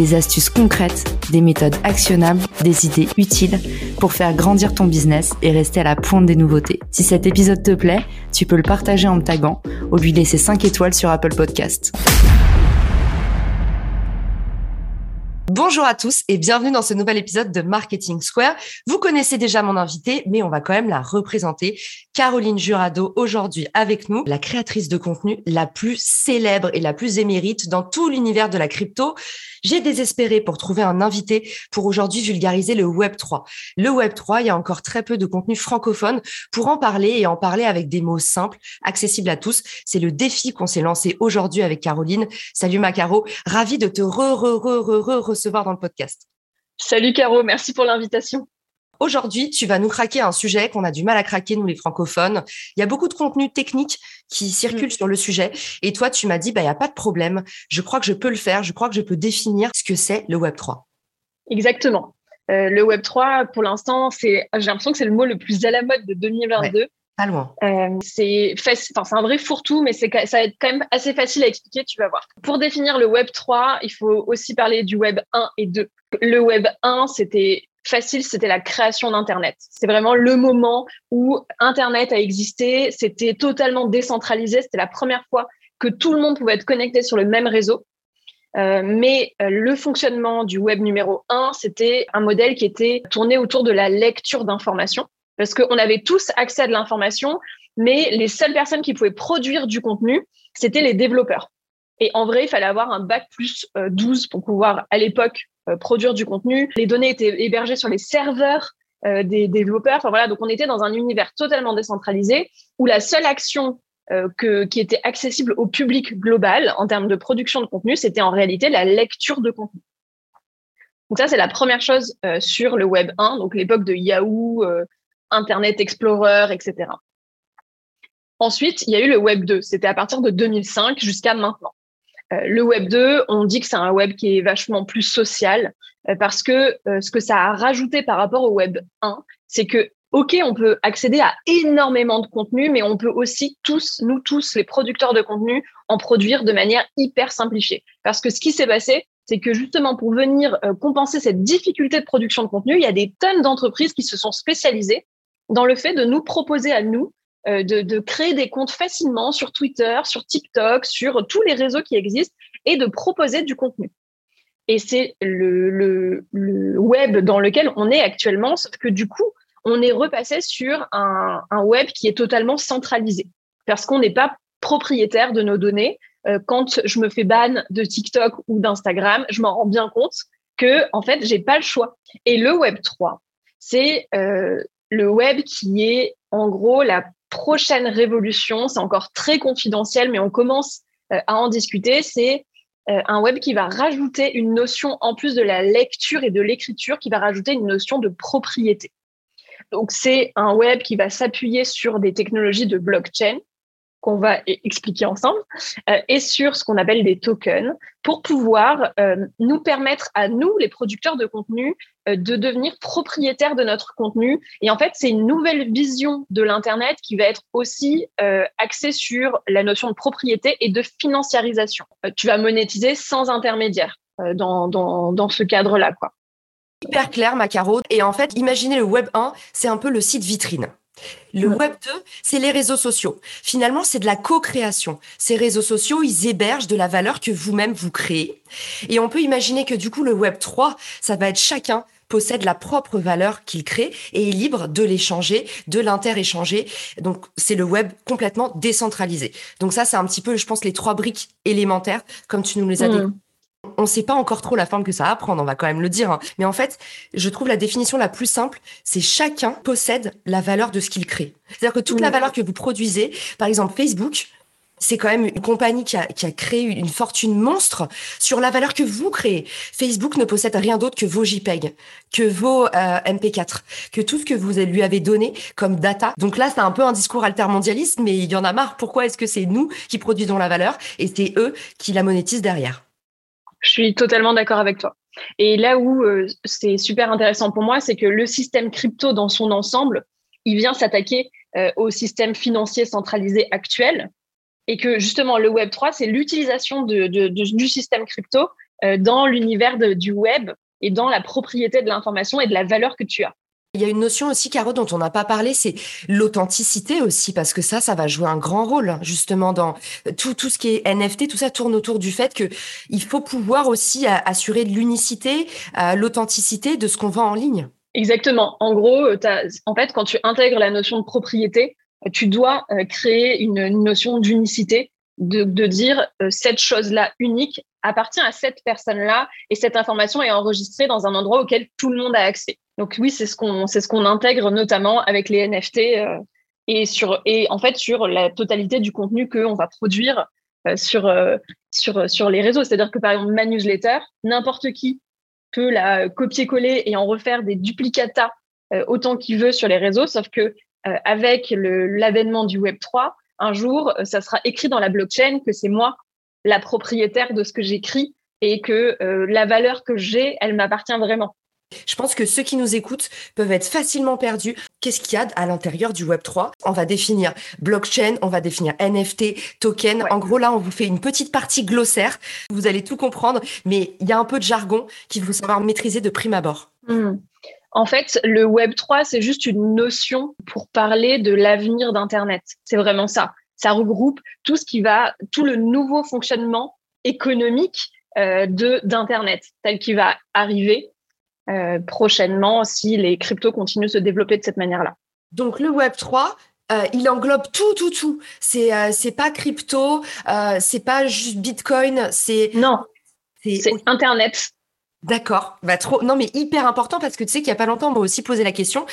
des astuces concrètes, des méthodes actionnables, des idées utiles pour faire grandir ton business et rester à la pointe des nouveautés. Si cet épisode te plaît, tu peux le partager en me taguant ou lui laisser 5 étoiles sur Apple Podcast. Bonjour à tous et bienvenue dans ce nouvel épisode de Marketing Square. Vous connaissez déjà mon invité, mais on va quand même la représenter. Caroline Jurado, aujourd'hui avec nous, la créatrice de contenu la plus célèbre et la plus émérite dans tout l'univers de la crypto. J'ai désespéré pour trouver un invité pour aujourd'hui vulgariser le Web 3. Le Web 3, il y a encore très peu de contenu francophone pour en parler et en parler avec des mots simples, accessibles à tous. C'est le défi qu'on s'est lancé aujourd'hui avec Caroline. Salut Macaro, ravi de te re, re, re, re, re recevoir dans le podcast. Salut Caro, merci pour l'invitation. Aujourd'hui, tu vas nous craquer un sujet qu'on a du mal à craquer, nous les francophones. Il y a beaucoup de contenu technique qui circule mm. sur le sujet. Et toi, tu m'as dit, bah, il n'y a pas de problème. Je crois que je peux le faire. Je crois que je peux définir ce que c'est le Web 3. Exactement. Euh, le Web 3, pour l'instant, c'est, j'ai l'impression que c'est le mot le plus à la mode de 2022. pas loin. Euh, c'est, enfin, c'est un vrai fourre-tout, mais c'est, ça va être quand même assez facile à expliquer, tu vas voir. Pour définir le Web 3, il faut aussi parler du Web 1 et 2. Le Web 1, c'était facile, c'était la création d'Internet. C'est vraiment le moment où Internet a existé. C'était totalement décentralisé. C'était la première fois que tout le monde pouvait être connecté sur le même réseau. Euh, mais euh, le fonctionnement du web numéro 1, c'était un modèle qui était tourné autour de la lecture d'informations, parce qu'on avait tous accès à de l'information, mais les seules personnes qui pouvaient produire du contenu, c'était les développeurs. Et en vrai, il fallait avoir un bac plus 12 euh, pour pouvoir, à l'époque, produire du contenu. Les données étaient hébergées sur les serveurs euh, des développeurs. Enfin voilà, donc on était dans un univers totalement décentralisé où la seule action que, qui était accessible au public global en termes de production de contenu, c'était en réalité la lecture de contenu. Donc ça, c'est la première chose sur le Web 1, donc l'époque de Yahoo, Internet Explorer, etc. Ensuite, il y a eu le Web 2. C'était à partir de 2005 jusqu'à maintenant. Euh, le Web 2, on dit que c'est un web qui est vachement plus social euh, parce que euh, ce que ça a rajouté par rapport au Web 1, c'est que OK, on peut accéder à énormément de contenu, mais on peut aussi tous, nous tous, les producteurs de contenu, en produire de manière hyper simplifiée. Parce que ce qui s'est passé, c'est que justement pour venir compenser cette difficulté de production de contenu, il y a des tonnes d'entreprises qui se sont spécialisées dans le fait de nous proposer à nous euh, de, créer des comptes facilement sur Twitter, sur TikTok, sur tous les réseaux qui existent et de proposer du contenu. Et c'est le, web dans lequel on est actuellement, sauf que du coup, on est repassé sur un, web qui est totalement centralisé parce qu'on n'est pas propriétaire de nos données. Euh, quand je me fais ban de TikTok ou d'Instagram, je m'en rends bien compte que en fait, j'ai pas le choix. Et le Web 3, c'est euh, le web qui est en gros la prochaine révolution, c'est encore très confidentiel, mais on commence euh, à en discuter, c'est euh, un web qui va rajouter une notion, en plus de la lecture et de l'écriture, qui va rajouter une notion de propriété. Donc, c'est un web qui va s'appuyer sur des technologies de blockchain qu'on va e-, expliquer ensemble, euh, et sur ce qu'on appelle des tokens, pour pouvoir nous permettre à nous, les producteurs de contenu, de devenir propriétaires de notre contenu. Et en fait, c'est une nouvelle vision de l'Internet qui va être aussi axée sur la notion de propriété et de financiarisation. tu vas monétiser sans intermédiaire dans, dans, dans ce cadre-là. quoi. Hyper clair, Macaro. Et en fait, imaginez le Web 1, c'est un peu le site vitrine. Le Web 2, c'est les réseaux sociaux. Finalement, c'est de la co-création. Ces réseaux sociaux, ils hébergent de la valeur que vous-même vous créez. Et on peut imaginer que du coup, le Web 3, ça va être chacun possède la propre valeur qu'il crée et est libre de l'échanger, de l'inter-échanger. Donc, c'est le web complètement décentralisé. Donc ça, c'est un petit peu, je pense, les trois briques élémentaires, comme tu nous les as mmh on ne sait pas encore trop la forme que ça va prendre, on va quand même le dire. Hein. Mais en fait, je trouve la définition la plus simple, c'est chacun possède la valeur de ce qu'il crée. C'est-à-dire que toute la valeur que vous produisez, par exemple Facebook, c'est quand même une compagnie qui a, créé une fortune monstre sur la valeur que vous créez. Facebook ne possède rien d'autre que vos JPEG, que vos euh, MP4, que tout ce que vous lui avez donné comme data. Donc là, c'est un peu un discours altermondialiste, mais il y en a marre. Pourquoi est-ce que c'est nous qui produisons la valeur et c'est eux qui la monétisent derrière? Je suis totalement d'accord avec toi. Et là où euh, c'est super intéressant pour moi, c'est que le système crypto dans son ensemble, il vient s'attaquer euh, au système financier centralisé actuel et que justement le Web 3, c'est l'utilisation de, du système crypto euh, dans l'univers du web et dans la propriété de l'information et de la valeur que tu as. Il y a une notion aussi, Caro, dont on n'a pas parlé, c'est l'authenticité aussi, parce que ça, ça va jouer un grand rôle, justement, dans tout, tout ce qui est NFT, tout ça tourne autour du fait que il faut pouvoir aussi assurer l'unicité, euh, l'authenticité de ce qu'on vend en ligne. Exactement. En gros, en fait, quand tu intègres la notion de propriété, tu dois euh, créer une, notion d'unicité, de, dire euh, cette chose-là unique appartient à cette personne-là et cette information est enregistrée dans un endroit auquel tout le monde a accès. Donc oui, c'est ce qu'on c'est ce qu'on intègre notamment avec les NFT euh, et sur et en fait sur la totalité du contenu qu'on va produire sur sur sur les réseaux. C'est-à-dire que par exemple ma newsletter, n'importe qui peut la copier-coller et en refaire des duplicata autant qu'il veut sur les réseaux, sauf que avec l'avènement du Web 3, un jour, euh, ça sera écrit dans la blockchain que c'est moi la propriétaire de ce que j'écris et que euh, la valeur que j'ai, elle m'appartient vraiment. Je pense que ceux qui nous écoutent peuvent être facilement perdus. Qu'est-ce qu'il y a à l'intérieur du Web 3 On va définir blockchain, on va définir NFT, token. En gros, là, on vous fait une petite partie glossaire. Vous allez tout comprendre, mais il y a un peu de jargon qu'il faut savoir maîtriser de prime abord. Mmh. En fait, le Web 3, c'est juste une notion pour parler de l'avenir d'Internet. C'est vraiment ça. Ça regroupe tout ce qui va, tout le nouveau fonctionnement économique euh, de d'Internet, tel qu'il va arriver euh, prochainement si les cryptos continuent de se développer de cette manière-là. Donc le Web 3, euh, il englobe tout, tout, tout. C'est c'est pas crypto, c'est pas juste Bitcoin, c'est non, c'est Internet. D'accord, bah trop. Non mais hyper important parce que tu sais qu'il y a pas longtemps on m'a aussi posé la question.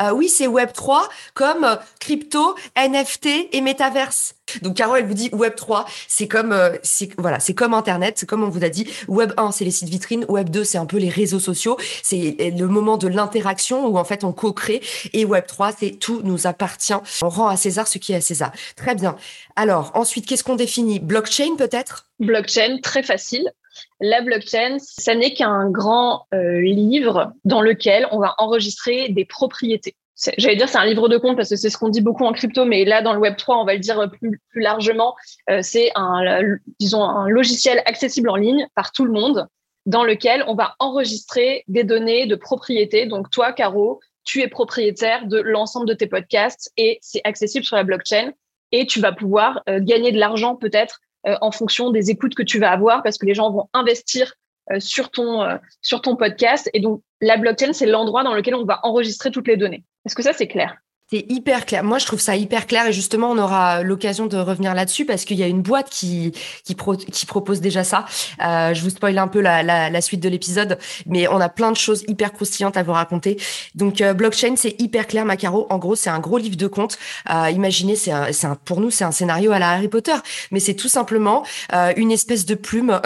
Euh, oui, c'est Web 3 comme euh, crypto, NFT et métaverse. Donc Caro elle vous dit Web 3, c'est comme euh, voilà, c'est comme internet, c'est comme on vous a dit. Web 1, c'est les sites vitrines, Web 2, c'est un peu les réseaux sociaux, c'est le moment de l'interaction où en fait on co-crée et Web 3, c'est tout nous appartient. On rend à César ce qui est à César. Très bien. Alors, ensuite, qu'est-ce qu'on définit? Blockchain peut-être? Blockchain, très facile. La blockchain, ça n'est qu'un grand euh, livre dans lequel on va enregistrer des propriétés. J'allais dire c'est un livre de compte parce que c'est ce qu'on dit beaucoup en crypto, mais là dans le Web 3, on va le dire plus, plus largement. Euh, c'est un, disons, un logiciel accessible en ligne par tout le monde dans lequel on va enregistrer des données de propriété. Donc toi, Caro, tu es propriétaire de l'ensemble de tes podcasts et c'est accessible sur la blockchain et tu vas pouvoir euh, gagner de l'argent peut-être euh, en fonction des écoutes que tu vas avoir parce que les gens vont investir euh, sur ton, euh, sur ton podcast. Et donc, la blockchain, c'est l'endroit dans lequel on va enregistrer toutes les données. Est-ce que ça, c'est clair? C'est hyper clair. Moi, je trouve ça hyper clair et justement, on aura l'occasion de revenir là-dessus parce qu'il y a une boîte qui qui, propose déjà ça. Euh, je vous spoil un peu la, la, la suite de l'épisode, mais on a plein de choses hyper croustillantes à vous raconter. Donc, euh, blockchain, c'est hyper clair, Macaro. En gros, c'est un gros livre de comptes. Euh, imaginez, c'est un, un, pour nous, c'est un scénario à la Harry Potter, mais c'est tout simplement euh, une espèce de plume.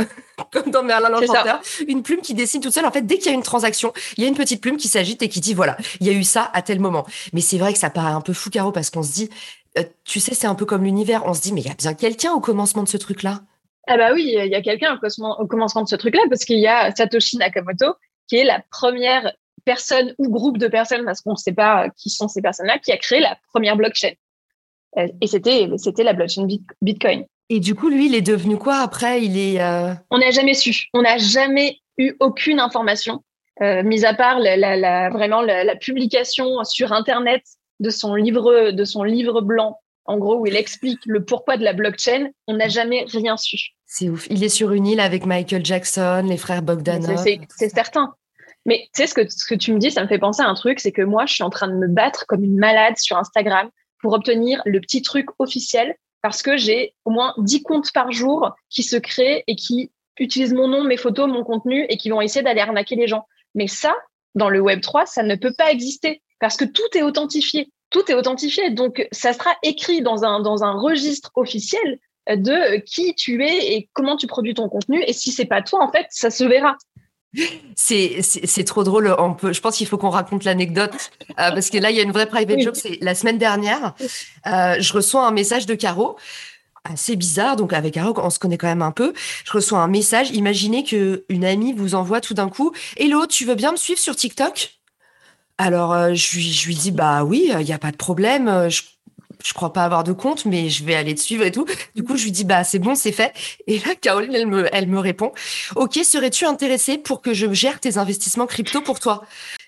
comme dans Merlin l'Enchanteur, une plume qui décide toute seule. En fait, dès qu'il y a une transaction, il y a une petite plume qui s'agite et qui dit voilà, il y a eu ça à tel moment. Mais c'est vrai que ça paraît un peu fou, Caro, parce qu'on se dit, euh, tu sais, c'est un peu comme l'univers. On se dit, mais il y a bien quelqu'un au commencement de ce truc-là. Ah bah oui, il y a quelqu'un au commencement de ce truc-là, parce qu'il y a Satoshi Nakamoto, qui est la première personne ou groupe de personnes, parce qu'on ne sait pas qui sont ces personnes-là, qui a créé la première blockchain. Euh, et c'était, c'était la blockchain Bitcoin. Et du coup, lui, il est devenu quoi après? Il est. Euh, On n'a jamais su. On n'a jamais eu aucune information, euh, mis à part la, vraiment la, publication sur Internet de son livre, de son livre blanc, en gros où il explique le pourquoi de la blockchain. On n'a jamais rien su. C'est ouf. Il est sur une île avec Michael Jackson, les frères Bogdanov. C'est certain. Mais tu sais ce que ce que tu me dis, ça me fait penser à un truc, c'est que moi, je suis en train de me battre comme une malade sur Instagram pour obtenir le petit truc officiel parce que j'ai au moins 10 comptes par jour qui se créent et qui utilisent mon nom, mes photos, mon contenu et qui vont essayer d'aller arnaquer les gens. Mais ça, dans le Web 3, ça ne peut pas exister parce que tout est authentifié. Tout est authentifié. Donc, ça sera écrit dans un, dans un registre officiel de qui tu es et comment tu produis ton contenu. Et si c'est pas toi, en fait, ça se verra. C'est trop drôle. On peut, je pense qu'il faut qu'on raconte l'anecdote euh, parce que là, il y a une vraie private joke. C'est la semaine dernière, euh, je reçois un message de Caro assez bizarre. Donc avec Caro, on se connaît quand même un peu. Je reçois un message. Imaginez que une amie vous envoie tout d'un coup "Hello, tu veux bien me suivre sur TikTok? Alors euh, je, lui, je lui dis bah oui, il n'y a pas de problème. Je je crois pas avoir de compte, mais je vais aller te suivre et tout. Du coup, je lui dis, bah, c'est bon, c'est fait. Et là, Caroline, elle me, elle me répond, OK, serais-tu intéressé pour que je gère tes investissements crypto pour toi?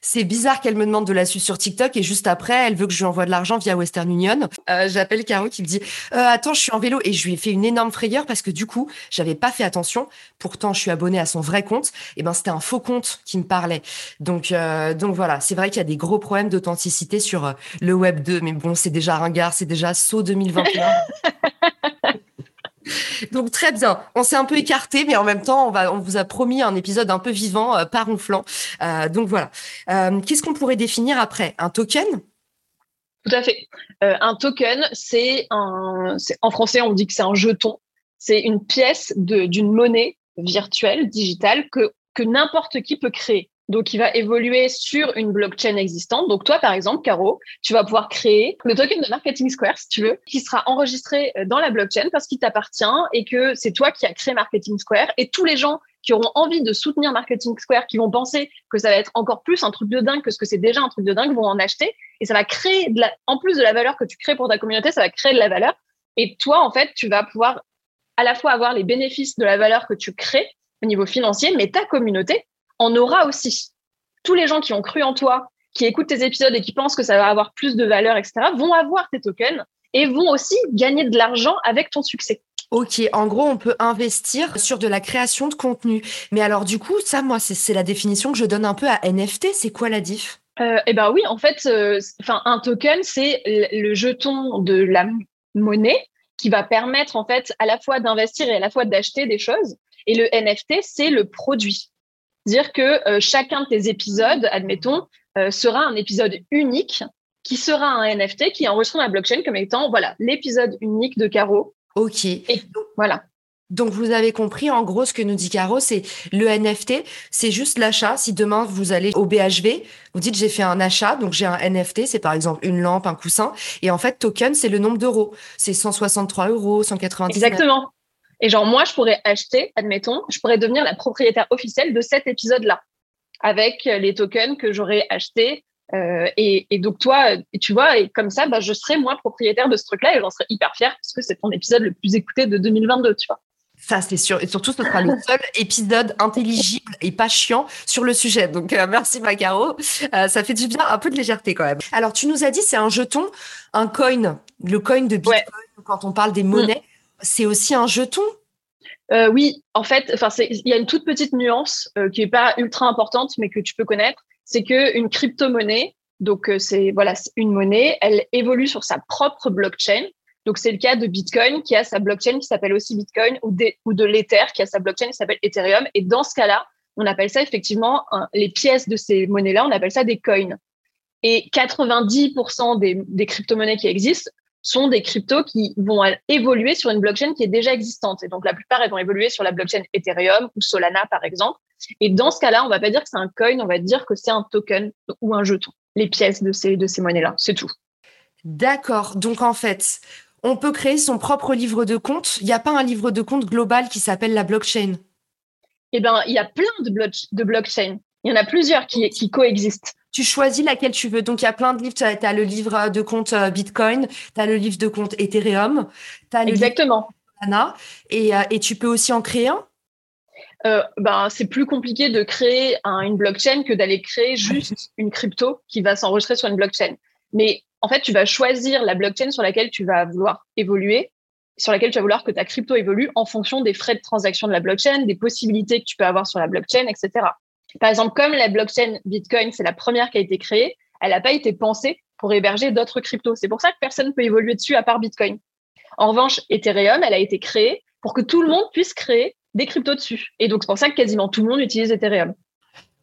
C'est bizarre qu'elle me demande de la suivre sur TikTok et juste après, elle veut que je lui envoie de l'argent via Western Union. Euh, J'appelle Caro qui me dit euh, Attends, je suis en vélo. Et je lui ai fait une énorme frayeur parce que du coup, j'avais pas fait attention. Pourtant, je suis abonnée à son vrai compte. Et ben, c'était un faux compte qui me parlait. Donc, euh, donc voilà, c'est vrai qu'il y a des gros problèmes d'authenticité sur euh, le Web 2. Mais bon, c'est déjà ringard, c'est déjà saut 2021. Donc très bien, on s'est un peu écarté, mais en même temps, on, vous a promis un épisode un peu vivant, euh, pas. Euh, donc voilà. Euh, qu'est-ce qu'on pourrait définir après? Un token? Tout à fait. un token, c'est un, en français, on dit que c'est un jeton. C'est une pièce d'une monnaie virtuelle, digitale, que n'importe qui peut créer. Donc, il va évoluer sur une blockchain existante. Donc, toi, par exemple, Caro, tu vas pouvoir créer le token de Marketing Square, si tu veux, qui sera enregistré euh, dans la blockchain parce qu'il t'appartient et que c'est toi qui as créé Marketing Square. Et tous les gens qui auront envie de soutenir Marketing Square, qui vont penser que ça va être encore plus un truc de dingue que ce que c'est déjà un truc de dingue, vont en acheter. Et ça va créer, de la, en plus de la valeur que tu crées pour ta communauté, ça va créer de la valeur. Et toi, en fait, tu vas pouvoir à la fois avoir les bénéfices de la valeur que tu crées au niveau financier, mais ta communauté, en aura aussi. Tous les gens qui ont cru en toi, qui écoutent tes épisodes et qui pensent que ça va avoir plus de valeur, etc., vont avoir tes tokens et vont aussi gagner de l'argent avec ton succès. Ok, en gros, on peut investir sur de la création de contenu. Mais alors, du coup, ça, moi, c'est la définition que je donne un peu à NFT. C'est quoi la diff? Euh, Eh ben oui, en fait, euh, enfin, un token, c'est le jeton de la monnaie qui va permettre en fait à la fois d'investir et à la fois d'acheter des choses. Et le NFT, c'est le produit dire que euh, chacun de tes épisodes, admettons, euh, sera un épisode unique qui sera un NFT qui est enregistré dans la blockchain comme étant voilà l'épisode unique de Caro. Ok. Et voilà. Donc vous avez compris, en gros, ce que nous dit Caro, c'est le NFT, c'est juste l'achat. Si demain vous allez au BHV, vous dites j'ai fait un achat, donc j'ai un NFT, c'est par exemple une lampe, un coussin, et en fait token, c'est le nombre d'euros, c'est 163 euros, 199. Exactement. Et genre, moi, je pourrais acheter, admettons, je pourrais devenir la propriétaire officielle de cet épisode-là, avec les tokens que j'aurais achetés. Euh, et, donc, toi, tu vois, et comme ça, bah, je serais moi propriétaire de ce truc-là et j'en serais hyper fière parce que c'est ton épisode le plus écouté de 2022, tu vois. Ça, c'est sûr. Et surtout, ce sera le seul épisode intelligible et pas chiant sur le sujet. Donc, euh, merci, Macaro. Euh, ça fait du bien, un peu de légèreté quand même. Alors, tu nous as dit, c'est un jeton, un coin, le coin de Bitcoin, quand on parle des monnaies c'est aussi un jeton? Euh, oui, en fait, il y a une toute petite nuance euh, qui est pas ultra importante, mais que tu peux connaître, c'est que une crypto-monnaie, donc euh, c'est voilà, une monnaie, elle évolue sur sa propre blockchain. Donc c'est le cas de Bitcoin qui a sa blockchain qui s'appelle aussi Bitcoin ou, ou de l'Ether qui a sa blockchain qui s'appelle Ethereum. Et dans ce cas-là, on appelle ça effectivement les pièces de ces monnaies-là, on appelle ça des coins. Et 90% des, des crypto-monnaies qui existent sont des cryptos qui vont évoluer sur une blockchain qui est déjà existante. Et donc, la plupart, elles vont évoluer sur la blockchain Ethereum ou Solana, par exemple. Et dans ce cas-là, on va pas dire que c'est un coin, on va dire que c'est un token ou un jeton, les pièces de ces, de ces monnaies-là. C'est tout. D'accord. Donc, en fait, on peut créer son propre livre de compte. Il n'y a pas un livre de compte global qui s'appelle la blockchain? Eh bien, il y a plein de, de blockchains. Il y en a plusieurs qui, qui coexistent tu choisis laquelle tu veux. Donc, il y a plein de livres. Tu as, le livre de compte euh, Bitcoin, tu as le livre de compte Ethereum, tu as le Exactement. livre et, euh, et tu peux aussi en créer un? Euh, ben, c'est plus compliqué de créer une blockchain que d'aller créer juste une crypto qui va s'enregistrer sur une blockchain. Mais en fait, tu vas choisir la blockchain sur laquelle tu vas vouloir évoluer, sur laquelle tu vas vouloir que ta crypto évolue en fonction des frais de transaction de la blockchain, des possibilités que tu peux avoir sur la blockchain, etc. Par exemple, comme la blockchain Bitcoin, c'est la première qui a été créée, elle n'a pas été pensée pour héberger d'autres cryptos. C'est pour ça que personne ne peut évoluer dessus à part Bitcoin. En revanche, Ethereum, elle a été créée pour que tout le monde puisse créer des cryptos dessus. Et donc, c'est pour ça que quasiment tout le monde utilise Ethereum.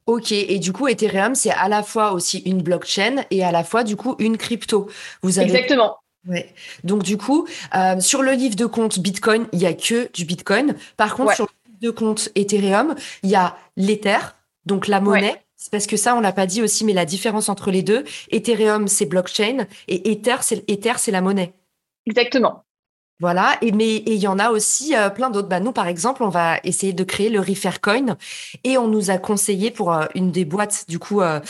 Ok, et du coup, Ethereum, c'est à la fois aussi une blockchain et à la fois, du coup, une crypto. Vous avez Exactement. Ouais. Donc du coup, euh, sur le livre de compte Bitcoin, il y a que du Bitcoin. Par contre, sur le livre de compte Ethereum, il y a l'Ether, donc la monnaie. C'est parce que ça, on l'a pas dit aussi, mais la différence entre les deux, Ethereum, c'est blockchain et Ether, c'est Ether, c'est la monnaie. Exactement. Voilà, et mais il y en a aussi euh, plein d'autres. Bah, nous, par exemple, on va essayer de créer le Coin et on nous a conseillé pour euh, une des boîtes du coup euh,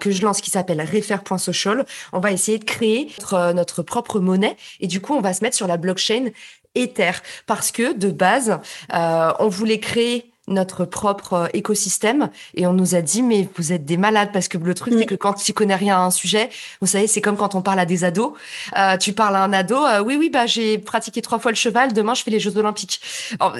que je lance qui s'appelle Refer.social, on va essayer de créer notre, notre propre monnaie et du coup, on va se mettre sur la blockchain Ether parce que de base, on voulait créer notre propre euh, écosystème et on nous a dit mais vous êtes des malades parce que le truc c'est mm. que quand tu connais rien à un sujet, vous savez c'est comme quand on parle à des ados, euh, tu parles à un ado, euh, oui oui bah j'ai pratiqué trois fois le cheval, demain je fais les Jeux Olympiques.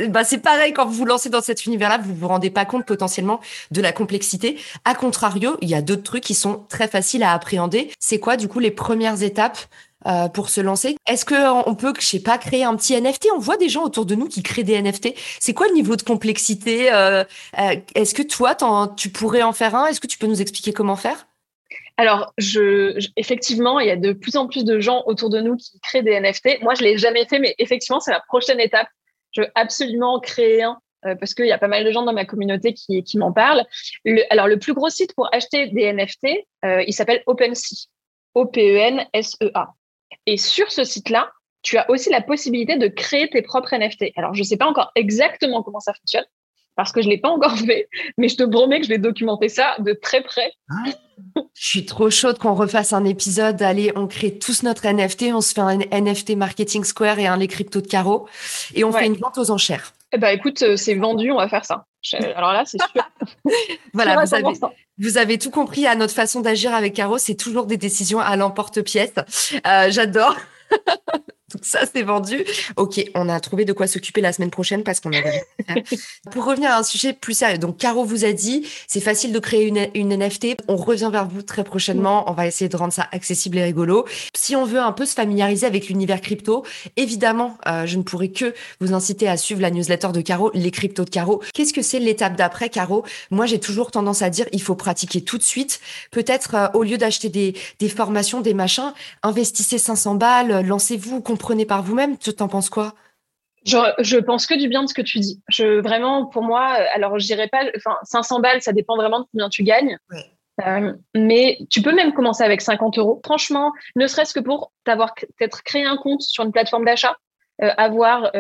bah c'est pareil quand vous vous lancez dans cet univers-là, vous vous rendez pas compte potentiellement de la complexité. A contrario, il y a d'autres trucs qui sont très faciles à appréhender. C'est quoi du coup les premières étapes euh, pour se lancer. Est-ce que on peut, je sais pas, créer un petit NFT On voit des gens autour de nous qui créent des NFT. C'est quoi le niveau de complexité euh, euh, Est-ce que toi, tu pourrais en faire un? Est-ce que tu peux nous expliquer comment faire? Alors, effectivement, il y a de plus en plus de gens autour de nous qui créent des NFT. Moi, je l'ai jamais fait, mais effectivement, c'est la prochaine étape. Je veux absolument créer un parce qu'il y a pas mal de gens dans ma communauté qui m'en parlent. alors, le plus gros site pour acheter des NFT, il s'appelle OpenSea. O-P-E-N-S-E-A. Et sur ce site-là, tu as aussi la possibilité de créer tes propres NFT. Alors, je ne sais pas encore exactement comment ça fonctionne parce que je ne l'ai pas encore fait, mais je te promets que je vais documenter ça de très près. Ah, je suis trop chaude qu'on refasse un épisode. Allez, on crée tous notre NFT, on se fait un NFT Marketing Square et un Les Cryptos de Caro et on fait une vente aux enchères. Eh ben, écoute, euh, c'est vendu, on va faire ça. Alors là, c'est sûr. voilà, vous avez, vous avez, tout compris à notre façon d'agir avec Caro. C'est toujours des décisions à l'emporte-pièce. Euh, j'adore. Donc ça, c'est vendu. Ok, on a trouvé de quoi s'occuper la semaine prochaine parce qu'on avait. Pour revenir à un sujet plus sérieux, donc Caro vous a dit, c'est facile de créer une, une, NFT. On revient vers vous très prochainement. On va essayer de rendre ça accessible et rigolo. Si on veut un peu se familiariser avec l'univers crypto, évidemment, euh, je ne pourrais que vous inciter à suivre la newsletter de Caro, les cryptos de Caro. Qu'est-ce que c'est l'étape d'après, Caro? Moi, j'ai toujours tendance à dire, il faut pratiquer tout de suite. Peut-être euh, au lieu d'acheter des, des formations, des machins, investissez 500 balles, lancez-vous, prenez par vous-même. Tu t'en penses quoi? Je, je, pense que du bien de ce que tu dis. Je, vraiment, pour moi, euh, alors je dirais pas, enfin, 500 balles, ça dépend vraiment de combien tu gagnes. Euh, mais tu peux même commencer avec 50 euros. Franchement, ne serait-ce que pour t'avoir peut-être créé un compte sur une plateforme d'achat, euh, avoir,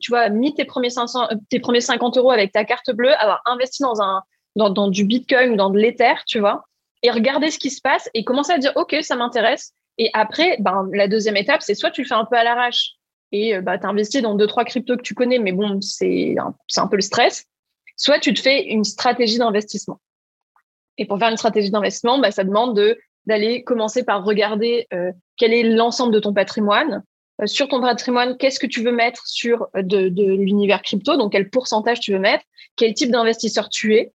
tu vois, mis tes premiers 500, tes premiers 50 euros avec ta carte bleue, avoir investi dans un, dans, dans du Bitcoin ou dans de l'Ether, tu vois, et regarder ce qui se passe et commencer à dire, OK, ça m'intéresse. Et après, ben, la deuxième étape, c'est soit tu fais un peu à l'arrache et euh, bah, tu investis dans deux, trois cryptos que tu connais, mais bon, c'est un, un peu le stress. Soit tu te fais une stratégie d'investissement. Et pour faire une stratégie d'investissement, bah, ça demande de d'aller commencer par regarder euh, quel est l'ensemble de ton patrimoine. Euh, sur ton patrimoine, qu'est-ce que tu veux mettre sur de l'univers crypto Donc, quel pourcentage tu veux mettre Quel type d'investisseur tu es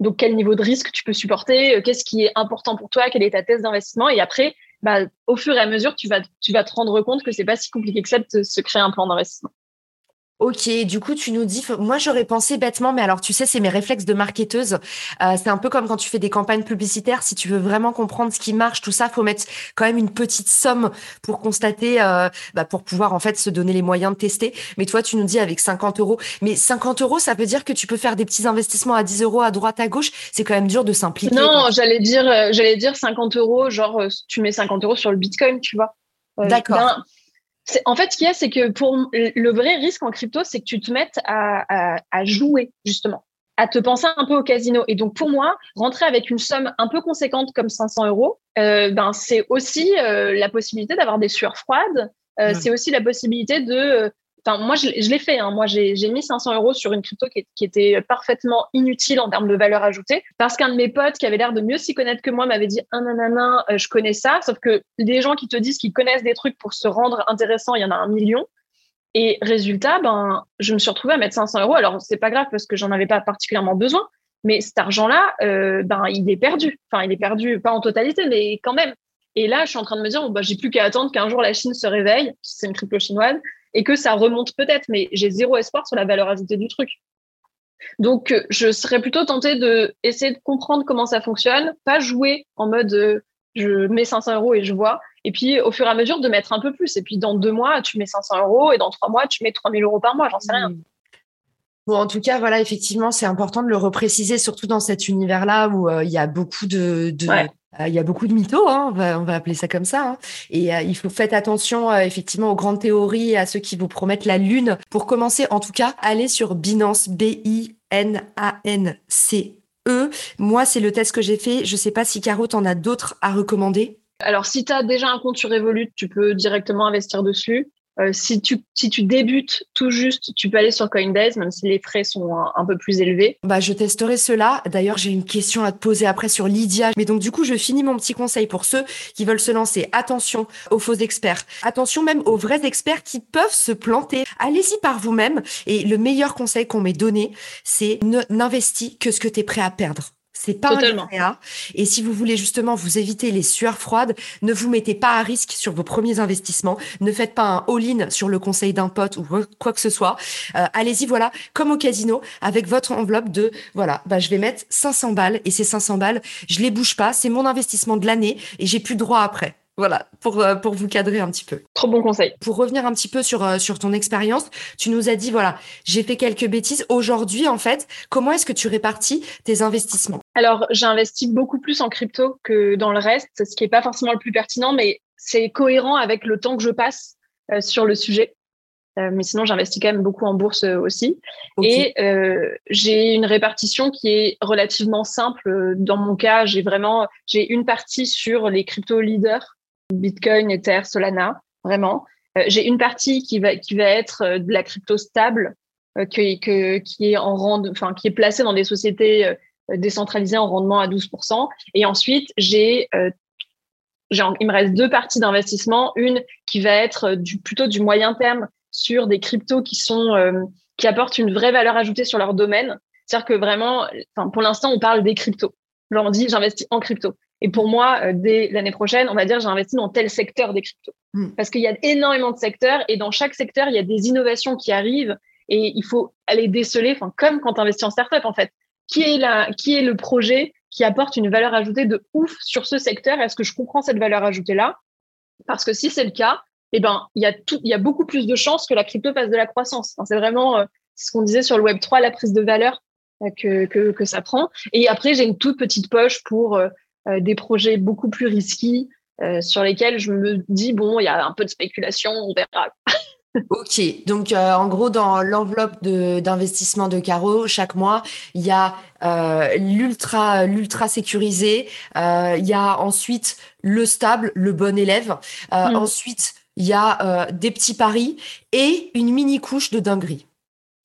Donc, quel niveau de risque tu peux supporter Qu'est-ce qui est important pour toi Quelle est ta thèse d'investissement Et après, bah, au fur et à mesure, tu vas, tu vas te rendre compte que c'est pas si compliqué que ça de se créer un plan d'investissement. Ok, du coup, tu nous dis, moi j'aurais pensé bêtement, mais alors tu sais, c'est mes réflexes de marketeuse. Euh, c'est un peu comme quand tu fais des campagnes publicitaires. Si tu veux vraiment comprendre ce qui marche, tout ça, faut mettre quand même une petite somme pour constater, euh, bah, pour pouvoir en fait se donner les moyens de tester. Mais toi, tu nous dis avec 50 euros. Mais 50 euros, ça veut dire que tu peux faire des petits investissements à 10 euros à droite, à gauche. C'est quand même dur de s'impliquer. Non, j'allais dire, euh, j'allais dire 50 euros, genre tu mets 50 euros sur le Bitcoin, tu vois. D'accord en fait, ce qu'il y a, c'est que pour le vrai risque en crypto, c'est que tu te mettes à, jouer, justement, à te penser un peu au casino. Et donc, pour moi, rentrer avec une somme un peu conséquente comme 500 euros, euh, ben, c'est aussi euh, la possibilité d'avoir des sueurs froides. Euh, c'est aussi la possibilité de Moi, je, l'ai fait. Hein. Moi, j'ai mis 500 euros sur une crypto qui, était parfaitement inutile en termes de valeur ajoutée parce qu'un de mes potes qui avait l'air de mieux s'y connaître que moi m'avait dit ah nanana, euh, je connais ça. Sauf que des gens qui te disent qu'ils connaissent des trucs pour se rendre intéressant, il y en a un million. Et résultat, ben, je me suis retrouvée à mettre 500 euros. Alors, c'est pas grave parce que j'en avais pas particulièrement besoin. Mais cet argent-là, euh, ben, il est perdu. Enfin, il est perdu, pas en totalité, mais quand même. Et là, je suis en train de me dire, bon, bah, j'ai plus qu'à attendre qu'un jour la Chine se réveille, c'est une crypto chinoise, et que ça remonte peut-être, mais j'ai zéro espoir sur la valeur ajoutée du truc. Donc, euh, je serais plutôt tentée de essayer de comprendre comment ça fonctionne, pas jouer en mode euh, je mets 500 euros et je vois, Et puis, au fur et à mesure, de mettre un peu plus. Et puis, dans deux mois, tu mets 500 euros et dans trois mois, tu mets 3000 euros par mois. J'en sais rien. Bon, en tout cas, voilà, effectivement, c'est important de le repréciser, surtout dans cet univers-là où euh, il y a beaucoup de, de il y a beaucoup de mythos, hein, on, va, appeler ça comme ça. Hein. Et euh, il faut faire attention effectivement aux grandes théories à ceux qui vous promettent la lune. Pour commencer, en tout cas, allez sur Binance, B-I-N-A-N-C-E. Moi, c'est le test que j'ai fait. Je sais pas si Caro, en as d'autres à recommander? Alors, si tu as déjà un compte sur Revolut, tu peux directement investir dessus. Euh, si, tu, si tu débutes tout juste, tu peux aller sur Coinbase, même si les frais sont un, peu plus élevés. Bah, je testerai cela. D'ailleurs, j'ai une question à te poser après sur Lydia. Mais donc, du coup, je finis mon petit conseil pour ceux qui veulent se lancer. Attention aux faux experts. Attention même aux vrais experts qui peuvent se planter. Allez-y par vous-même. Et le meilleur conseil qu'on m'ait donné, c'est n'investis que ce que tu es prêt à perdre. C'est pas Totalement. un Et si vous voulez justement vous éviter les sueurs froides, ne vous mettez pas à risque sur vos premiers investissements. Ne faites pas un all-in sur le conseil d'un pote ou quoi que ce soit. Euh, allez-y, voilà, comme au casino, avec votre enveloppe de, voilà, bah, je vais mettre 500 balles et ces 500 balles, je les bouge pas. C'est mon investissement de l'année et j'ai plus droit après. Voilà, pour, euh, pour vous cadrer un petit peu. Trop bon conseil. Pour revenir un petit peu sur, euh, sur ton expérience, tu nous as dit, voilà, j'ai fait quelques bêtises. Aujourd'hui, en fait, comment est-ce que tu répartis tes investissements? Alors, j'investis beaucoup plus en crypto que dans le reste, ce qui n'est pas forcément le plus pertinent, mais c'est cohérent avec le temps que je passe euh, sur le sujet. mais sinon, j'investis quand même beaucoup en bourse aussi. Et j'ai une répartition qui est relativement simple. Dans mon cas, j'ai vraiment j'ai une partie sur les crypto leaders Bitcoin, Ether, Solana, vraiment. Euh, j'ai une partie qui va, qui va être euh, de la crypto stable, euh, qui, est en rend, enfin, qui est placée dans des sociétés décentralisées en rendement à 12%. Et ensuite, j'ai, il me reste deux parties d'investissement. Une qui va être du, plutôt du moyen terme sur des cryptos qui sont, qui apportent une vraie valeur ajoutée sur leur domaine. C'est-à-dire que vraiment, pour l'instant, on parle des cryptos. Genre, on dit, j'investis en crypto. Et pour moi, euh, dès l'année prochaine, on va dire j'ai investi dans tel secteur des cryptos. Hmm. Parce qu'il y a énormément de secteurs et dans chaque secteur, il y a des innovations qui arrivent et il faut aller déceler, enfin, comme quand tu investis en startup en fait. Qui est, la, qui est le projet qui apporte une valeur ajoutée de ouf sur ce secteur? Est-ce que je comprends cette valeur ajoutée-là? Parce que si c'est le cas, eh ben, il y, a tout, il y a beaucoup plus de chances que la crypto fasse de la croissance. c'est vraiment euh, ce qu'on disait sur le Web 3, la prise de valeur euh, que, que, que, ça prend. Et après, j'ai une toute petite poche pour euh, des projets beaucoup plus risqués euh, sur lesquels je me dis, bon, il y a un peu de spéculation, on verra. Ok, donc euh, en gros dans l'enveloppe d'investissement de, Caro chaque mois il y a l'ultra l'ultra sécurisé, il y a ensuite le stable, le bon élève, mm. ensuite il y a des petits paris et une mini couche de dinguerie.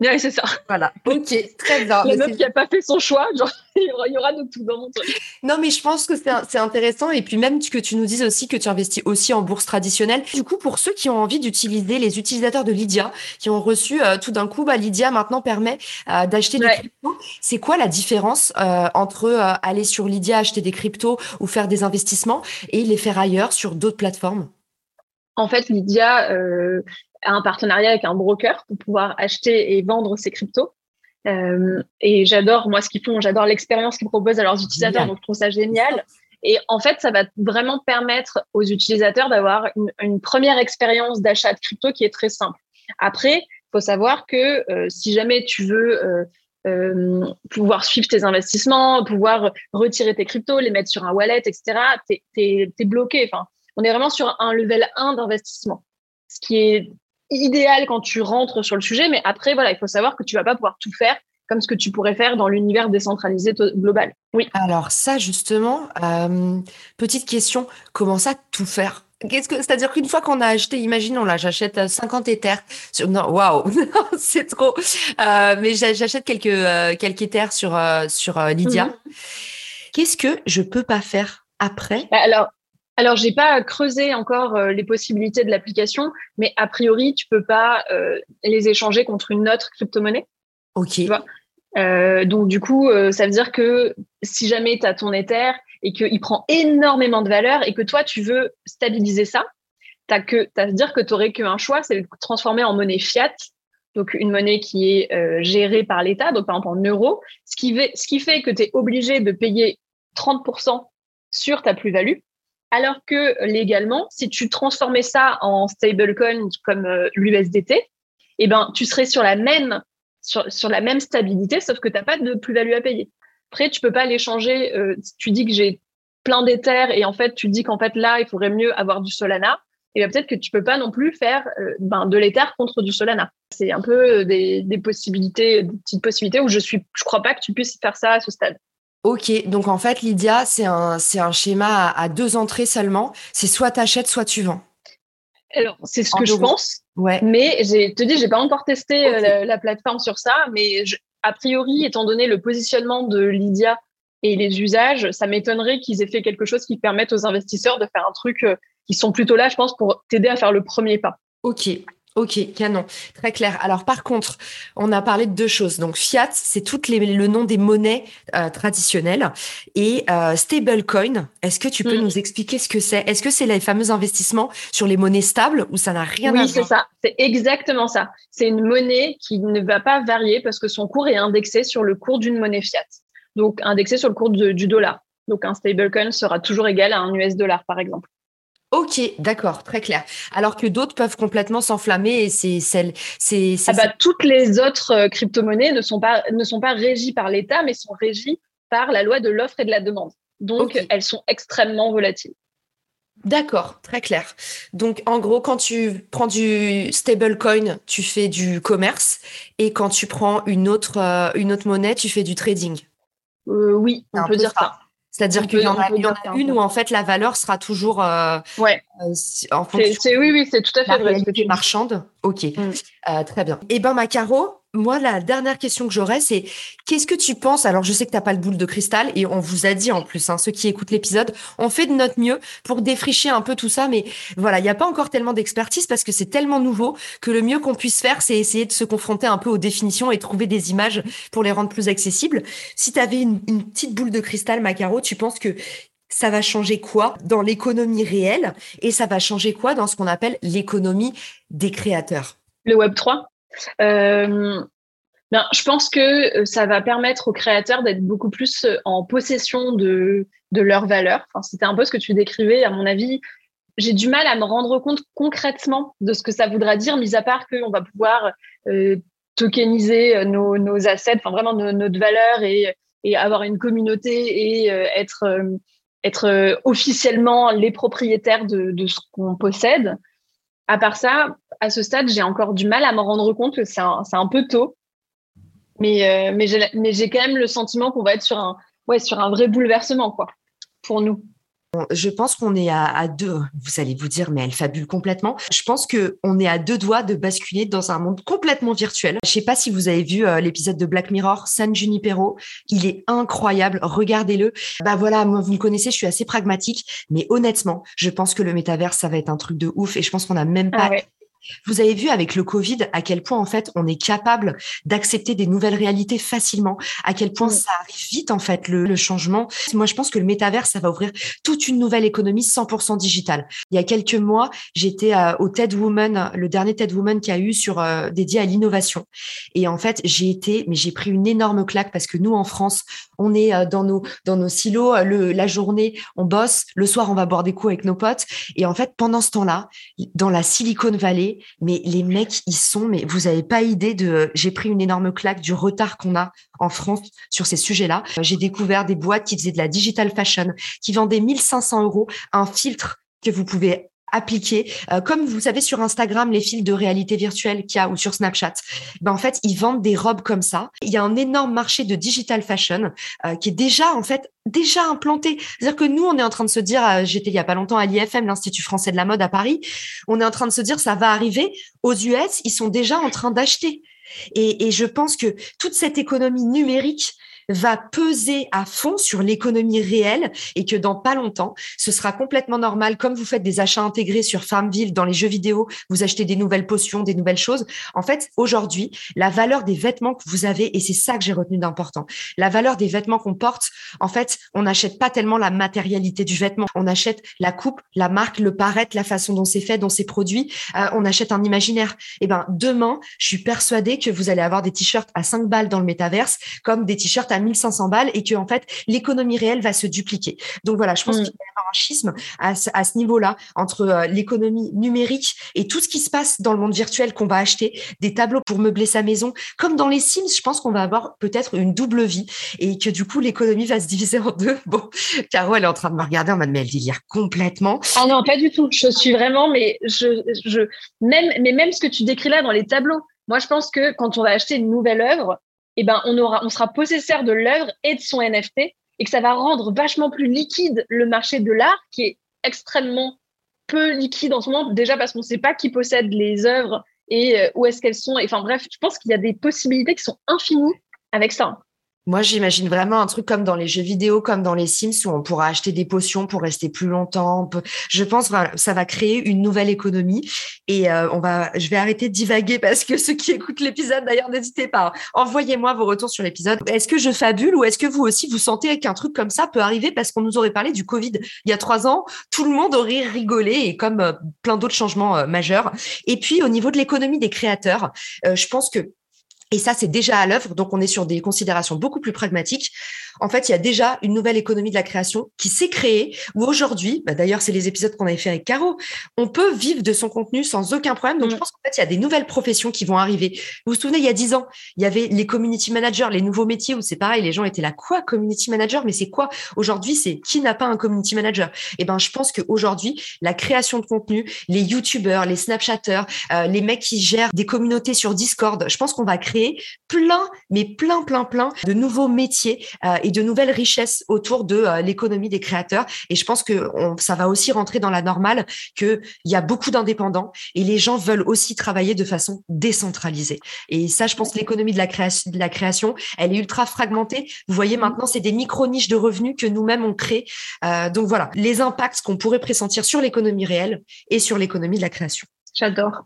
Oui, c'est ça. Voilà. Ok, très bien. La meuf qui n'a pas fait son choix, genre, il y aura de tout dans mon truc. Non, mais je pense que c'est intéressant. Et puis même que tu nous dises aussi que tu investis aussi en bourse traditionnelle. Du coup, pour ceux qui ont envie d'utiliser les utilisateurs de Lydia, qui ont reçu euh, tout d'un coup, bah, Lydia maintenant permet euh, d'acheter des cryptos. C'est quoi la différence euh, entre aller sur Lydia, acheter des cryptos ou faire des investissements et les faire ailleurs sur d'autres plateformes? En fait, Lydia, un partenariat avec un broker pour pouvoir acheter et vendre ses cryptos. Euh, et j'adore, moi, ce qu'ils font, j'adore l'expérience qu'ils proposent à leurs utilisateurs, donc je trouve ça génial. Et en fait, ça va vraiment permettre aux utilisateurs d'avoir une, première expérience d'achat de crypto qui est très simple. Après, il faut savoir que euh, si jamais tu veux euh, euh, pouvoir suivre tes investissements, pouvoir retirer tes cryptos, les mettre sur un wallet, etc., tu es, es, bloqué. Enfin, on est vraiment sur un level 1 d'investissement, ce qui est idéal quand tu rentres sur le sujet, mais après, voilà, il faut savoir que tu vas pas pouvoir tout faire comme ce que tu pourrais faire dans l'univers décentralisé global. Oui. Alors ça, justement, euh, petite question, comment ça tout faire? Qu'est-ce que, c'est-à-dire qu'une fois qu'on a acheté, imaginons là, j'achète 50 Ethers. Sur, non, waouh, c'est trop. Euh, mais j'achète quelques euh, quelques Ethers sur sur Lydia. Mhm. Qu'est-ce que je peux pas faire après? Bah, Alors, alors, j'ai pas creusé encore euh, les possibilités de l'application, mais a priori, tu peux pas euh, les échanger contre une autre crypto-monnaie. Ok. Euh, donc, du coup, ça veut dire que si jamais tu as ton Ether et qu'il prend énormément de valeur et que toi, tu veux stabiliser ça, tu as, que, à dire que tu n'aurais qu'un choix, c'est de transformer en monnaie fiat, donc une monnaie qui est gérée par l'État, donc par exemple en euros, ce qui fait, ce qui fait que tu es obligé de payer 30% sur ta plus-value Alors que légalement, si tu transformais ça en stablecoin comme euh, l'USDT, eh ben, tu serais sur la même, sur, la même stabilité, sauf que tu n'as pas de plus-value à payer. Après, tu peux pas l'échanger. Euh, tu dis que j'ai plein d'éthers et en fait, tu dis qu'en fait, là, il faudrait mieux avoir du Solana. Et ben, peut-être que tu peux pas non plus faire euh, ben, de l'Ether contre du Solana. C'est un peu des, des possibilités, des petites possibilités où je suis, je crois pas que tu puisses faire ça à ce stade. Ok, donc en fait, Lydia, c'est un, c'est un schéma à, deux entrées seulement. C'est soit tu achètes, soit tu vends. Alors, c'est ce que je pense. Ouais. Mais je te dis, j'ai pas encore testé euh, la, plateforme sur ça, mais a priori, étant donné le positionnement de Lydia et les usages, ça m'étonnerait qu'ils aient fait quelque chose qui permette aux investisseurs de faire un truc euh, qui sont plutôt là, je pense, pour t'aider à faire le premier pas. Ok, Ok, canon, très clair. Alors par contre, on a parlé de deux choses. Donc fiat, c'est tout le nom des monnaies euh, traditionnelles et euh, stablecoin. Est-ce que tu peux mm. nous expliquer ce que c'est? Est-ce que c'est les fameux investissements sur les monnaies stables ou ça n'a rien à voir? Oui, c'est ça. C'est exactement ça. C'est une monnaie qui ne va pas varier parce que son cours est indexé sur le cours d'une monnaie fiat. Donc indexé sur le cours du dollar. Donc un stablecoin sera toujours égal à un US dollar, par exemple. Ok, d'accord, très clair. Alors que d'autres peuvent complètement s'enflammer et c'est celle, c'est. Ah bah, toutes les autres euh, crypto-monnaies ne sont pas ne sont pas régies par l'État, mais sont régies par la loi de l'offre et de la demande. Donc elles sont extrêmement volatiles. D'accord, très clair. Donc en gros, quand tu prends du stablecoin, tu fais du commerce, et quand tu prends une autre euh, une autre monnaie, tu fais du trading. Euh, oui, on peut dire ça. C'est-à-dire qu'il y en a, une où en fait la valeur sera toujours euh, ouais. Euh, en fonction. oui, oui, c'est tout à fait la réalité marchande. Ok, mm. euh, très bien. Eh ben, Macaro, moi, la dernière question que j'aurais, c'est qu'est-ce que tu penses Alors, je sais que tu n'as pas le boule de cristal et on vous a dit en plus, hein, ceux qui écoutent l'épisode, on fait de notre mieux pour défricher un peu tout ça. Mais voilà, il n'y a pas encore tellement d'expertise parce que c'est tellement nouveau que le mieux qu'on puisse faire, c'est essayer de se confronter un peu aux définitions et trouver des images pour les rendre plus accessibles. Si tu avais une, une petite boule de cristal, Macaro, tu penses que ça va changer quoi dans l'économie réelle et ça va changer quoi dans ce qu'on appelle l'économie des créateurs? Le Web 3 euh, ben, Je pense que euh, ça va permettre aux créateurs d'être beaucoup plus euh, en possession de, de leurs valeurs. Enfin, C'était un peu ce que tu décrivais, à mon avis. J'ai du mal à me rendre compte concrètement de ce que ça voudra dire, mis à part qu'on va pouvoir tokeniser nos, nos assets, enfin vraiment notre valeur et, et avoir une communauté et être être euh, officiellement les propriétaires de, de ce qu'on possède. À part ça, à ce stade, j'ai encore du mal à me rendre compte que c'est un, un, peu tôt. Mais, euh, mais j'ai quand même le sentiment qu'on va être sur un, ouais, sur un vrai bouleversement quoi, pour nous. Je pense qu'on est à, deux. Vous allez vous dire, mais elle fabule complètement. Je pense que on est à deux doigts de basculer dans un monde complètement virtuel. Je sais pas si vous avez vu euh, l'épisode de Black Mirror, San Junipero. Il est incroyable. Regardez-le. Bah voilà, moi vous me connaissez, je suis assez pragmatique, mais honnêtement, je pense que le métavers, ça va être un truc de ouf. Et je pense qu'on n'a même ah pas vous avez vu avec le Covid à quel point en fait on est capable d'accepter des nouvelles réalités facilement, à quel point mm. ça arrive vite en fait le, changement. Moi je pense que le métavers ça va ouvrir toute une nouvelle économie 100% digitale. Il y a quelques mois j'étais euh, au TED Woman, le dernier TED Woman qui a eu sur euh, dédié à l'innovation et en fait j'ai été mais j'ai pris une énorme claque parce que nous en France on est euh, dans nos dans nos silos le, la journée on bosse, le soir on va boire des coups avec nos potes et en fait pendant ce temps-là dans la Silicon Valley mais les mecs, ils sont, mais vous avez pas idée de, j'ai pris une énorme claque du retard qu'on a en France sur ces sujets-là. J'ai découvert des boîtes qui faisaient de la digital fashion, qui vendaient 1500 euros un filtre que vous pouvez appliquer, euh, comme vous savez sur Instagram les fils de réalité virtuelle qu'il y a ou sur Snapchat. Ben en fait ils vendent des robes comme ça. Il y a un énorme marché de digital fashion euh, qui est déjà en fait déjà implanté. C'est-à-dire que nous on est en train de se dire, euh, j'étais il y a pas longtemps à l'IFM, l'Institut français de la mode à Paris, on est en train de se dire ça va arriver aux US, ils sont déjà en train d'acheter. Et, et je pense que toute cette économie numérique va peser à fond sur l'économie réelle et que dans pas longtemps, ce sera complètement normal. Comme vous faites des achats intégrés sur Farmville dans les jeux vidéo, vous achetez des nouvelles potions, des nouvelles choses. En fait, aujourd'hui, la valeur des vêtements que vous avez, et c'est ça que j'ai retenu d'important, la valeur des vêtements qu'on porte, en fait, on n'achète pas tellement la matérialité du vêtement. On achète la coupe, la marque, le paraître, la façon dont c'est fait, dont c'est produit. Euh, on achète un imaginaire. Et eh ben, demain, je suis persuadée que vous allez avoir des t-shirts à 5 balles dans le métaverse, comme des t-shirts à à 1500 balles et que en fait l'économie réelle va se dupliquer. Donc voilà, je pense mm. qu'il y a un schisme à, à ce niveau-là entre euh, l'économie numérique et tout ce qui se passe dans le monde virtuel qu'on va acheter, des tableaux pour meubler sa maison, comme dans les Sims. Je pense qu'on va avoir peut-être une double vie et que du coup l'économie va se diviser en deux. Bon, Caro, elle est en train de me regarder en mode mais elle délire complètement. Ah non, pas du tout. Je suis vraiment, mais je, je même, mais même ce que tu décris là dans les tableaux. Moi, je pense que quand on va acheter une nouvelle œuvre, eh ben, on aura, on sera possesseur de l'œuvre et de son NFT et que ça va rendre vachement plus liquide le marché de l'art qui est extrêmement peu liquide en ce moment, déjà parce qu'on ne sait pas qui possède les œuvres et euh, où est-ce qu'elles sont. Enfin bref, je pense qu'il y a des possibilités qui sont infinies avec ça. Moi, j'imagine vraiment un truc comme dans les jeux vidéo, comme dans les Sims, où on pourra acheter des potions pour rester plus longtemps. Je pense que ça va créer une nouvelle économie. Et euh, on va, je vais arrêter de divaguer parce que ceux qui écoutent l'épisode, d'ailleurs, n'hésitez pas. Envoyez-moi vos retours sur l'épisode. Est-ce que je fabule ou est-ce que vous aussi vous sentez qu'un truc comme ça peut arriver? Parce qu'on nous aurait parlé du Covid il y a trois ans, tout le monde aurait rigolé et comme euh, plein d'autres changements euh, majeurs. Et puis au niveau de l'économie des créateurs, je pense que et ça, c'est déjà à l'œuvre. Donc, on est sur des considérations beaucoup plus pragmatiques en fait, il y a déjà une nouvelle économie de la création qui s'est créée, où aujourd'hui, bah, d'ailleurs, c'est les épisodes qu'on avait fait avec Caro, on peut vivre de son contenu sans aucun problème. Donc, je mm. pense qu'en fait, il y a des nouvelles professions qui vont arriver. Vous vous souvenez, il y a dix ans, il y avait les community managers, les nouveaux métiers où c'est pareil, les gens étaient là, quoi, community manager? Mais c'est quoi? Aujourd'hui, c'est qui n'a pas un community manager? Eh ben, je pense qu'aujourd'hui, la création de contenu, les youtubeurs, les snapchatters, euh, les mecs qui gèrent des communautés sur Discord, je pense qu'on va créer plein, mais plein, plein, plein de nouveaux métiers euh, et de nouvelles richesses autour de euh, l'économie des créateurs. Et je pense que ça va aussi rentrer dans la normale qu'il y a beaucoup d'indépendants et les gens veulent aussi travailler de façon décentralisée. Et ça, je pense que l'économie de la création, de la création, elle est ultra fragmentée. Vous voyez, mmh. maintenant, c'est des micro-niches de revenus que nous-mêmes on crée. Euh, donc voilà, les impacts qu'on pourrait pressentir sur l'économie réelle et sur l'économie de la création. J'adore.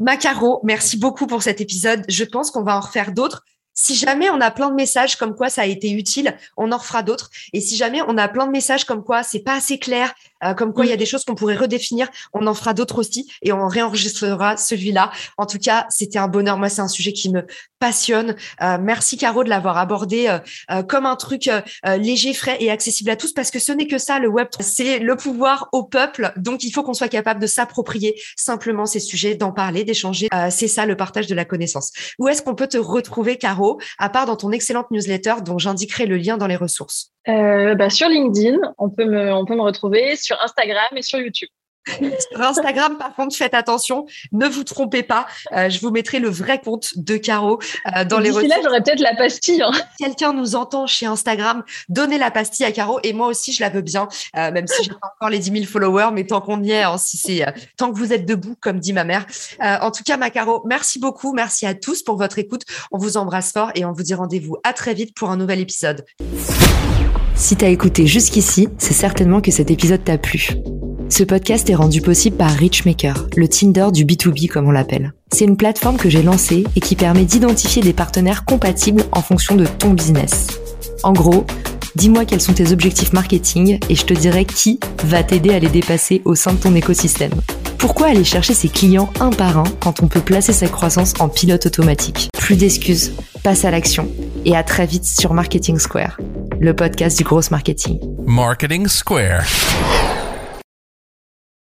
Macaro, merci beaucoup pour cet épisode. Je pense qu'on va en refaire d'autres. Si jamais on a plein de messages comme quoi ça a été utile, on en refera d'autres. Et si jamais on a plein de messages comme quoi c'est pas assez clair, euh, comme quoi il y a des choses qu'on pourrait redéfinir, on en fera d'autres aussi et on réenregistrera celui-là. En tout cas, c'était un bonheur. Moi, c'est un sujet qui me passionne. Euh, merci Caro de l'avoir abordé euh, comme un truc léger, frais et accessible à tous parce que ce n'est que ça le web, c'est le pouvoir au peuple. Donc il faut qu'on soit capable de s'approprier simplement ces sujets, d'en parler, d'échanger. c'est ça le partage de la connaissance. Où est-ce qu'on peut te retrouver Caro à part dans ton excellente newsletter dont j'indiquerai le lien dans les ressources? Euh, bah, Sur LinkedIn, on peut, me, on peut me retrouver, sur Instagram et sur YouTube. Sur Instagram, par contre, faites attention, ne vous trompez pas. Euh, je vous mettrai le vrai compte de Caro euh, dans les ressources. là, j'aurais peut-être la pastille. Hein. Quelqu'un nous entend chez Instagram, donnez la pastille à Caro et moi aussi, je la veux bien, euh, même si j'ai pas encore les 10 000 followers, mais tant qu'on y est, hein, si c'est tant que vous êtes debout, comme dit ma mère. en tout cas, ma Caro, merci beaucoup, merci à tous pour votre écoute. On vous embrasse fort et on vous dit rendez-vous à très vite pour un nouvel épisode. Si t'as écouté jusqu'ici, c'est certainement que cet épisode t'a plu. Ce podcast est rendu possible par Richmaker, le Tinder du B2B comme on l'appelle. C'est une plateforme que j'ai lancée et qui permet d'identifier des partenaires compatibles en fonction de ton business. En gros, dis-moi quels sont tes objectifs marketing et je te dirai qui va t'aider à les dépasser au sein de ton écosystème. Pourquoi aller chercher ses clients un par un quand on peut placer sa croissance en pilote automatique? Plus d'excuses, passe à l'action et à très vite sur Marketing Square, le podcast du gros marketing. Marketing Square.